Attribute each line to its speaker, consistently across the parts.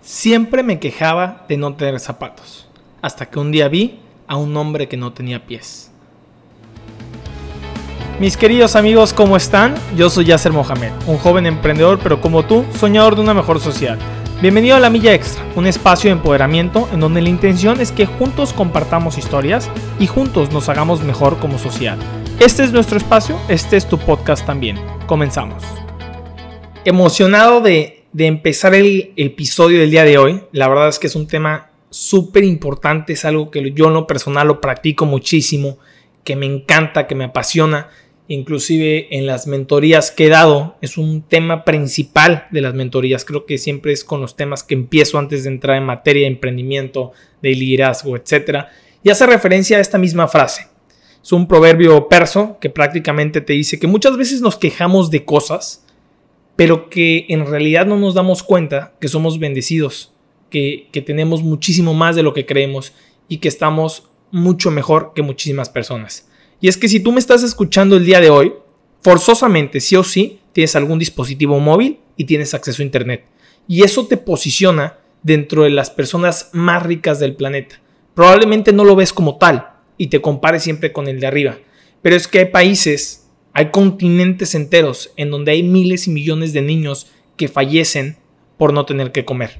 Speaker 1: Siempre me quejaba de no tener zapatos, hasta que un día vi a un hombre que no tenía pies. Mis queridos amigos, ¿cómo están? Yo soy Yasser Mohamed, un joven emprendedor, pero como tú, soñador de una mejor sociedad. Bienvenido a La Milla Extra, un espacio de empoderamiento en donde la intención es que juntos compartamos historias y juntos nos hagamos mejor como sociedad. Este es nuestro espacio, este es tu podcast también. Comenzamos. Emocionado de de empezar el episodio del día de hoy. La verdad es que es un tema súper importante, es algo que yo en lo personal lo practico muchísimo, que me encanta, que me apasiona. Inclusive en las mentorías que he dado es un tema principal de las mentorías. Creo que siempre es con los temas que empiezo antes de entrar en materia de emprendimiento, de liderazgo, etc. Y hace referencia a esta misma frase. Es un proverbio perso que prácticamente te dice que muchas veces nos quejamos de cosas, pero que en realidad no nos damos cuenta que somos bendecidos, que, tenemos muchísimo más de lo que creemos y que estamos mucho mejor que muchísimas personas. Y es que si tú me estás escuchando el día de hoy, forzosamente, sí o sí, tienes algún dispositivo móvil y tienes acceso a Internet. Y eso te posiciona dentro de las personas más ricas del planeta. Probablemente no lo ves como tal y te compares siempre con el de arriba. Pero es que hay países hay continentes enteros en donde hay miles y millones de niños que fallecen por no tener que comer.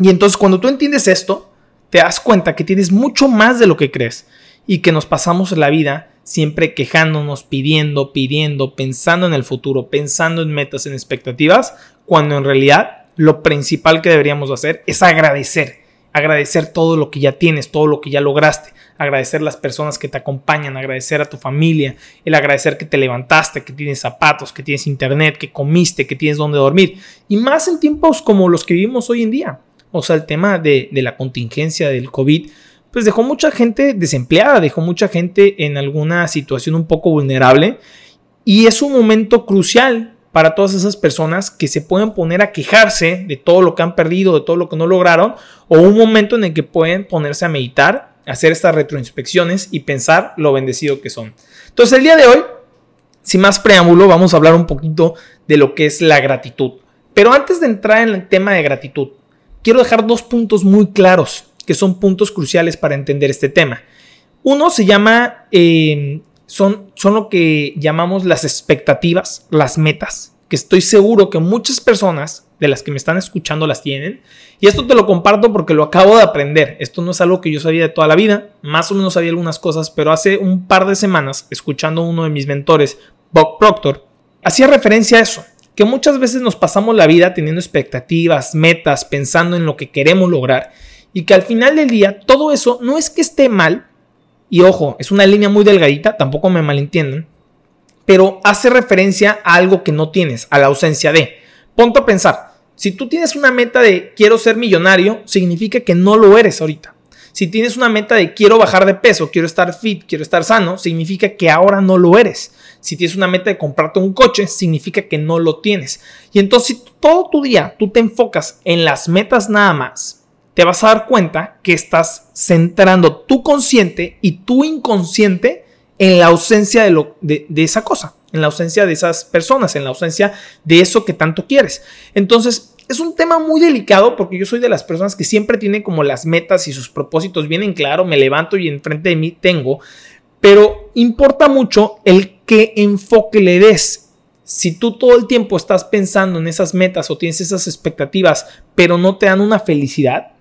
Speaker 1: Y entonces cuando tú entiendes esto, te das cuenta que tienes mucho más de lo que crees y que nos pasamos la vida siempre quejándonos, pidiendo, pidiendo, pensando en el futuro, pensando en metas, en expectativas, cuando en realidad lo principal que deberíamos hacer es agradecer, agradecer todo lo que ya tienes, todo lo que ya lograste, agradecer las personas que te acompañan, agradecer a tu familia, el agradecer que te levantaste, que tienes zapatos, que tienes internet, que comiste, que tienes donde dormir. Y más en tiempos como los que vivimos hoy en día. O sea, el tema de, de la contingencia del COVID, pues dejó mucha gente desempleada, dejó mucha gente en alguna situación un poco vulnerable. Y es un momento crucial para todas esas personas que se pueden poner a quejarse de todo lo que han perdido, de todo lo que no lograron, o un momento en el que pueden ponerse a meditar hacer estas retroinspecciones y pensar lo bendecido que son. Entonces el día de hoy, sin más preámbulo, vamos a hablar un poquito de lo que es la gratitud. Pero antes de entrar en el tema de gratitud, quiero dejar dos puntos muy claros, que son puntos cruciales para entender este tema. Uno se llama, eh, son, son lo que llamamos las expectativas, las metas, que estoy seguro que muchas personas de las que me están escuchando las tienen. Y esto te lo comparto porque lo acabo de aprender. Esto no es algo que yo sabía de toda la vida. Más o menos sabía algunas cosas, pero hace un par de semanas, escuchando a uno de mis mentores, Bob Proctor, hacía referencia a eso. Que muchas veces nos pasamos la vida teniendo expectativas, metas, pensando en lo que queremos lograr. Y que al final del día todo eso no es que esté mal. Y ojo, es una línea muy delgadita, tampoco me malentiendan. Pero hace referencia a algo que no tienes, a la ausencia de. Ponte a pensar, si tú tienes una meta de quiero ser millonario, significa que no lo eres ahorita. Si tienes una meta de quiero bajar de peso, quiero estar fit, quiero estar sano, significa que ahora no lo eres. Si tienes una meta de comprarte un coche, significa que no lo tienes. Y entonces si todo tu día tú te enfocas en las metas nada más, te vas a dar cuenta que estás centrando tu consciente y tu inconsciente en la ausencia de, lo, de, de esa cosa en la ausencia de esas personas, en la ausencia de eso que tanto quieres. Entonces, es un tema muy delicado porque yo soy de las personas que siempre tienen como las metas y sus propósitos bien en claro, me levanto y enfrente de mí tengo, pero importa mucho el qué enfoque le des. Si tú todo el tiempo estás pensando en esas metas o tienes esas expectativas, pero no te dan una felicidad,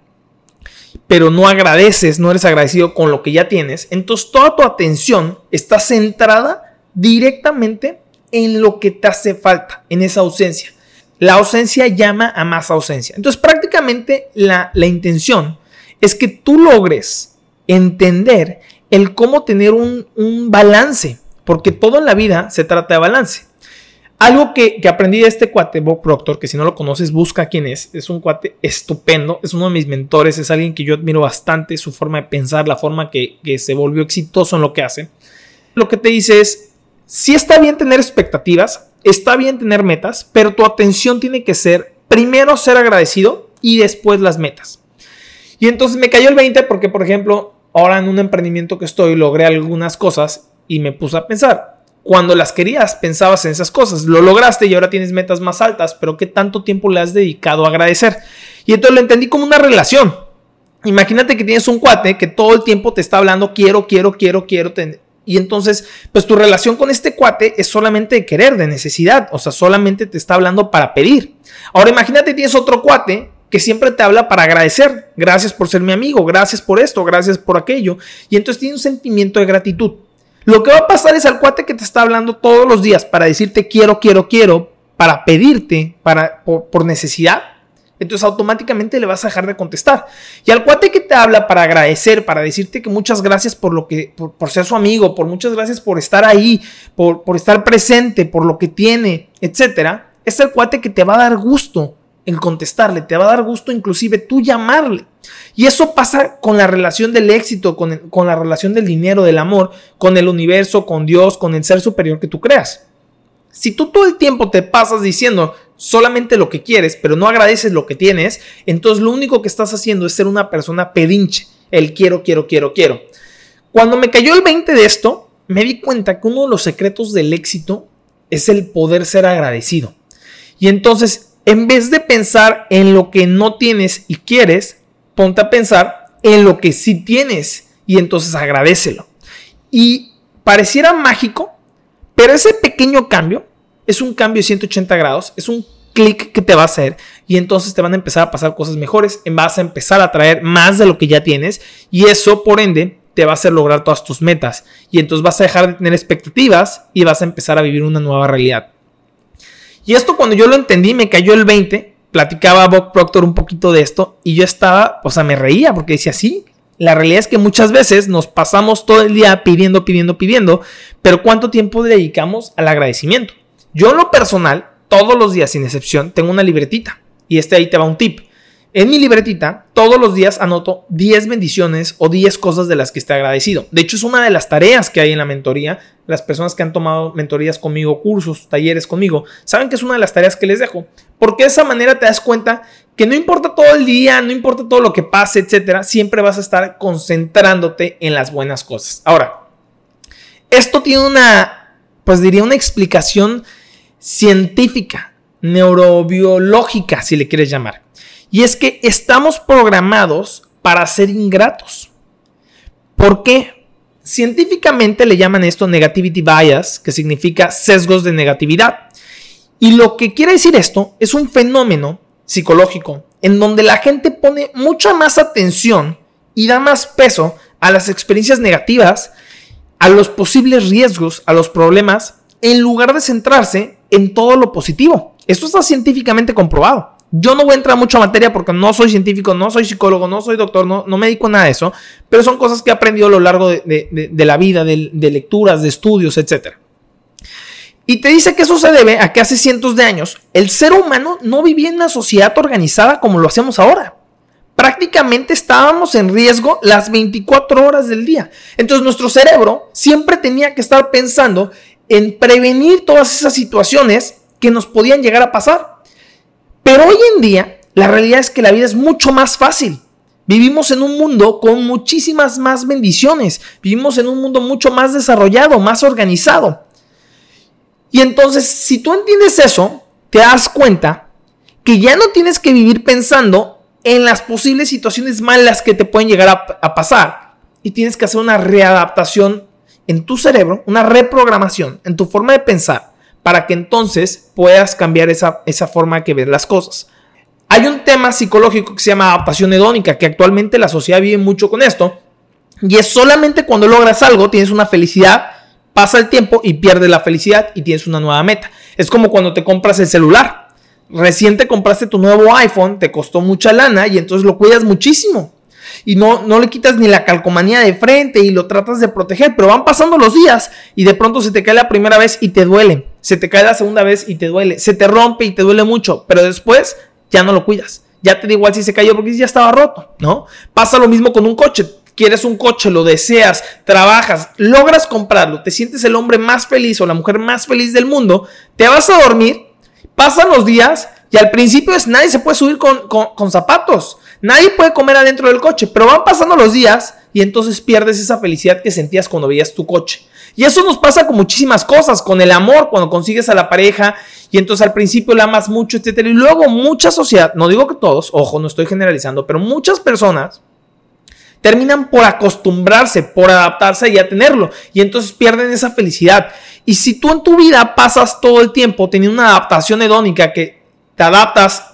Speaker 1: pero no agradeces, no eres agradecido con lo que ya tienes, entonces toda tu atención está centrada directamente en lo que te hace falta, en esa ausencia. La ausencia llama a más ausencia. Entonces prácticamente la, intención es que tú logres entender el cómo tener un, balance, porque todo en la vida se trata de balance. Algo que, aprendí de este cuate, Bob Proctor, que si no lo conoces, busca quién es. Es un cuate estupendo, es uno de mis mentores, es alguien que yo admiro bastante, su forma de pensar, la forma que, que se volvió exitoso en lo que hace. Lo que te dice es, sí está bien tener expectativas, está bien tener metas, pero tu atención tiene que ser primero ser agradecido y después las metas. Y entonces me cayó el 20 porque, por ejemplo, ahora en un emprendimiento que estoy logré algunas cosas y me puse a pensar. Cuando las querías, pensabas en esas cosas, lo lograste y ahora tienes metas más altas, pero ¿qué tanto tiempo le has dedicado a agradecer? Y entonces lo entendí como una relación. Imagínate que tienes un cuate que todo el tiempo te está hablando, quiero, quiero, quiero, quiero. Y entonces, pues tu relación con este cuate es solamente de querer, de necesidad. O sea, solamente te está hablando para pedir. Ahora imagínate tienes otro cuate que siempre te habla para agradecer. Gracias por ser mi amigo, gracias por esto, gracias por aquello. Y entonces tiene un sentimiento de gratitud. Lo que va a pasar es al cuate que te está hablando todos los días para decirte quiero, quiero, quiero, para pedirte, para, por, necesidad. Entonces automáticamente le vas a dejar de contestar. Y al cuate que te habla para agradecer, para decirte que muchas gracias por lo que, por, ser su amigo, por muchas gracias por estar ahí, por, estar presente, por lo que tiene, etcétera, es el cuate que te va a dar gusto el contestarle, te va a dar gusto inclusive tú llamarle. Y eso pasa con la relación del éxito, con, con, la relación del dinero, del amor, con el universo, con Dios, con el ser superior que tú creas. Si tú todo el tiempo te pasas diciendo solamente lo que quieres, pero no agradeces lo que tienes, entonces lo único que estás haciendo es ser una persona pedinche, el quiero, quiero, quiero, quiero. Cuando me cayó el 20 de esto, me di cuenta que uno de los secretos del éxito es el poder ser agradecido. Y entonces en vez de pensar en lo que no tienes y quieres, ponte a pensar en lo que sí tienes y entonces agradecelo. Y pareciera mágico, pero ese pequeño cambio es un cambio de 180 grados, es un clic que te va a hacer y entonces te van a empezar a pasar cosas mejores, vas a empezar a traer más de lo que ya tienes y eso por ende te va a hacer lograr todas tus metas y entonces vas a dejar de tener expectativas y vas a empezar a vivir una nueva realidad. Y esto cuando yo lo entendí, me cayó el 20, platicaba a Bob Proctor un poquito de esto y yo estaba, o sea, me reía porque decía, sí, la realidad es que muchas veces nos pasamos todo el día pidiendo, pidiendo, pidiendo, pero ¿cuánto tiempo dedicamos al agradecimiento? Yo en lo personal, todos los días sin excepción, tengo una libretita y este ahí te va un tip. En mi libretita, todos los días anoto 10 bendiciones o 10 cosas de las que esté agradecido. De hecho, es una de las tareas que hay en la mentoría. Las personas que han tomado mentorías conmigo, cursos, talleres conmigo, saben que es una de las tareas que les dejo. Porque de esa manera te das cuenta que no importa todo el día, no importa todo lo que pase, etcétera, siempre vas a estar concentrándote en las buenas cosas. Ahora, esto tiene una, pues diría, una explicación científica, neurobiológica, si le quieres llamar. Y es que estamos programados para ser ingratos. ¿Por qué? Científicamente le llaman esto negativity bias, que significa sesgos de negatividad. Y lo que quiere decir esto es un fenómeno psicológico en donde la gente pone mucha más atención y da más peso a las experiencias negativas, a los posibles riesgos, a los problemas, en lugar de centrarse en todo lo positivo. Esto está científicamente comprobado. Yo no voy a entrar mucho a materia porque no soy científico, no soy psicólogo, no soy doctor, no, me dedico a nada de eso, pero son cosas que he aprendido a lo largo de, la vida, de, lecturas, de estudios, etc. Y te dice que eso se debe a que hace cientos de años el ser humano no vivía en una sociedad organizada como lo hacemos ahora. Prácticamente estábamos en riesgo las 24 horas del día. Entonces nuestro cerebro siempre tenía que estar pensando en prevenir todas esas situaciones que nos podían llegar a pasar. Pero hoy en día, la realidad es que la vida es mucho más fácil. Vivimos en un mundo con muchísimas más bendiciones. Vivimos en un mundo mucho más desarrollado, más organizado. Y entonces, si tú entiendes eso, te das cuenta que ya no tienes que vivir pensando en las posibles situaciones malas que te pueden llegar a, pasar. Y tienes que hacer una readaptación en tu cerebro, una reprogramación en tu forma de pensar para que entonces puedas cambiar esa, esa forma que ves las cosas. Hay un tema psicológico que se llama adaptación hedónica, que actualmente la sociedad vive mucho con esto, y es solamente cuando logras algo, tienes una felicidad, pasa el tiempo y pierdes la felicidad y tienes una nueva meta. Es como cuando te compras el celular. Recién te compraste tu nuevo iPhone, te costó mucha lana y entonces lo cuidas muchísimo y no, no le quitas ni la calcomanía de frente y lo tratas de proteger, pero van pasando los días y de pronto se te cae la primera vez y te duele, se te cae la segunda vez y te duele, se te rompe y te duele mucho, pero después ya no lo cuidas. Ya te da igual si se cayó porque ya estaba roto, ¿no? Pasa lo mismo con un coche. Quieres un coche, lo deseas, trabajas, logras comprarlo, te sientes el hombre más feliz o la mujer más feliz del mundo, te vas a dormir, pasan los días y al principio es nadie se puede subir con, con zapatos. Nadie puede comer adentro del coche, pero van pasando los días y entonces pierdes esa felicidad que sentías cuando veías tu coche. Y eso nos pasa con muchísimas cosas, con el amor, cuando consigues a la pareja y entonces al principio la amas mucho, etcétera, y luego mucha sociedad, no digo que todos, ojo, no estoy generalizando, pero muchas personas terminan por acostumbrarse, por adaptarse y a tenerlo, y entonces pierden esa felicidad. Y si tú en tu vida pasas todo el tiempo teniendo una adaptación hedónica que te adaptas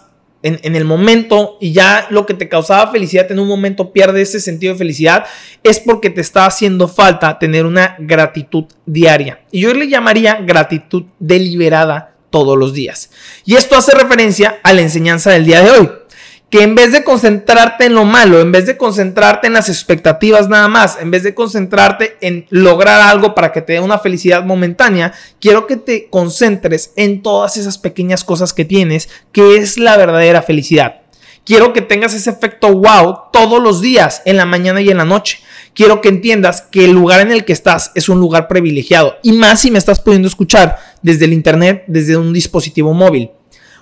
Speaker 1: en, el momento y ya lo que te causaba felicidad en un momento pierde ese sentido de felicidad, es porque te está haciendo falta tener una gratitud diaria. Y yo le llamaría gratitud deliberada todos los días. Y esto hace referencia a la enseñanza del día de hoy que en vez de concentrarte en lo malo, en vez de concentrarte en las expectativas nada más, en vez de concentrarte en lograr algo para que te dé una felicidad momentánea, quiero que te concentres en todas esas pequeñas cosas que tienes, que es la verdadera felicidad. Quiero que tengas ese efecto wow todos los días, en la mañana y en la noche. Quiero que entiendas que el lugar en el que estás es un lugar privilegiado. Y más si me estás pudiendo escuchar desde el internet, desde un dispositivo móvil.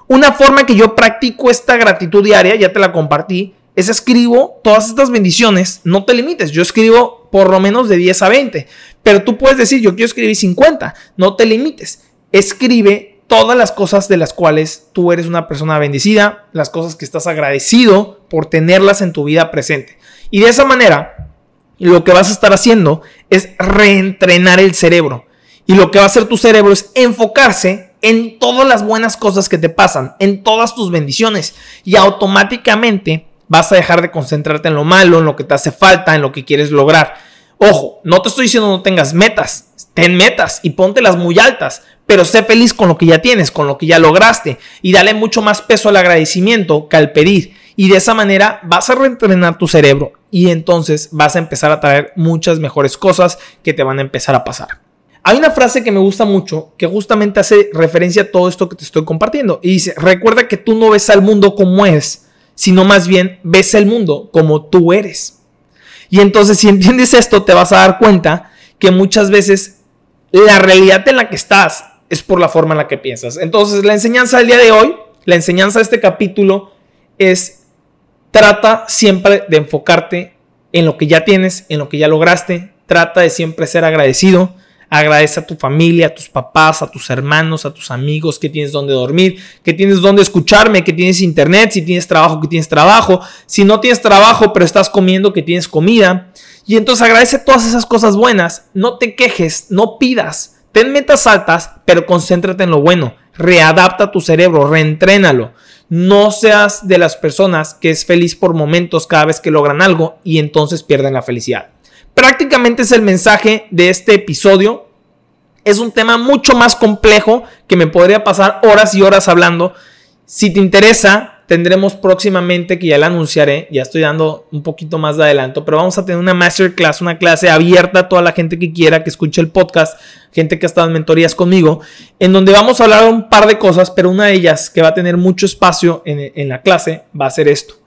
Speaker 1: Una forma que yo practico esta gratitud diaria, ya te la compartí, es escribo todas estas bendiciones. No te limites, yo escribo por lo menos de 10 a 20, pero tú puedes decir, yo quiero escribir 50, no te limites. Escribe todas las cosas de las cuales tú eres una persona bendecida, las cosas que estás agradecido por tenerlas en tu vida presente. Y de esa manera, lo que vas a estar haciendo es reentrenar el cerebro. Y lo que va a hacer tu cerebro es enfocarse en todas las buenas cosas que te pasan, en todas tus bendiciones. Y automáticamente vas a dejar de concentrarte en lo malo, en lo que te hace falta, en lo que quieres lograr. Ojo, no te estoy diciendo no tengas metas, ten metas y póntelas muy altas, pero sé feliz con lo que ya tienes, con lo que ya lograste y dale mucho más peso al agradecimiento que al pedir. Y de esa manera vas a reentrenar tu cerebro y entonces vas a empezar a traer muchas mejores cosas que te van a empezar a pasar. Hay una frase que me gusta mucho que justamente hace referencia a todo esto que te estoy compartiendo. Y dice, recuerda que tú no ves al mundo como es, sino más bien ves el mundo como tú eres. Y entonces si entiendes esto, te vas a dar cuenta que muchas veces la realidad en la que estás es por la forma en la que piensas. Entonces la enseñanza del día de hoy, la enseñanza de este capítulo es, trata siempre de enfocarte en lo que ya tienes, en lo que ya lograste, trata de siempre ser agradecido Agradece a tu familia, a tus papás, a tus hermanos, a tus amigos, que tienes donde dormir, que tienes donde escucharme, que tienes internet, si tienes trabajo, que tienes trabajo, si no tienes trabajo pero estás comiendo, que tienes comida. Y entonces agradece todas esas cosas buenas, no te quejes, no pidas, ten metas altas, pero concéntrate en lo bueno, readapta tu cerebro, reentrénalo. No seas de las personas que es feliz por momentos cada vez que logran algo y entonces pierden la felicidad. Prácticamente es el mensaje de este episodio. Es un tema mucho más complejo que me podría pasar horas y horas hablando. Si te interesa, tendremos próximamente, que ya la anunciaré, ya estoy dando un poquito más de adelanto, pero vamos a tener una masterclass, una clase abierta a toda la gente que quiera, que escuche el podcast, gente que ha estado en mentorías conmigo, en donde vamos a hablar un par de cosas, pero una de ellas que va a tener mucho espacio en, en la clase va a ser esto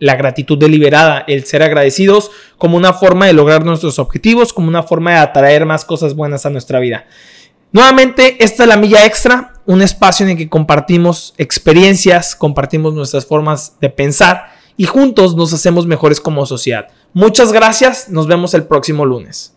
Speaker 1: la gratitud deliberada, el ser agradecidos como una forma de lograr nuestros objetivos, como una forma de atraer más cosas buenas a nuestra vida. Nuevamente, esta es la milla extra, un espacio en el que compartimos experiencias, compartimos nuestras formas de pensar y juntos nos hacemos mejores como sociedad. Muchas gracias, nos vemos el próximo lunes.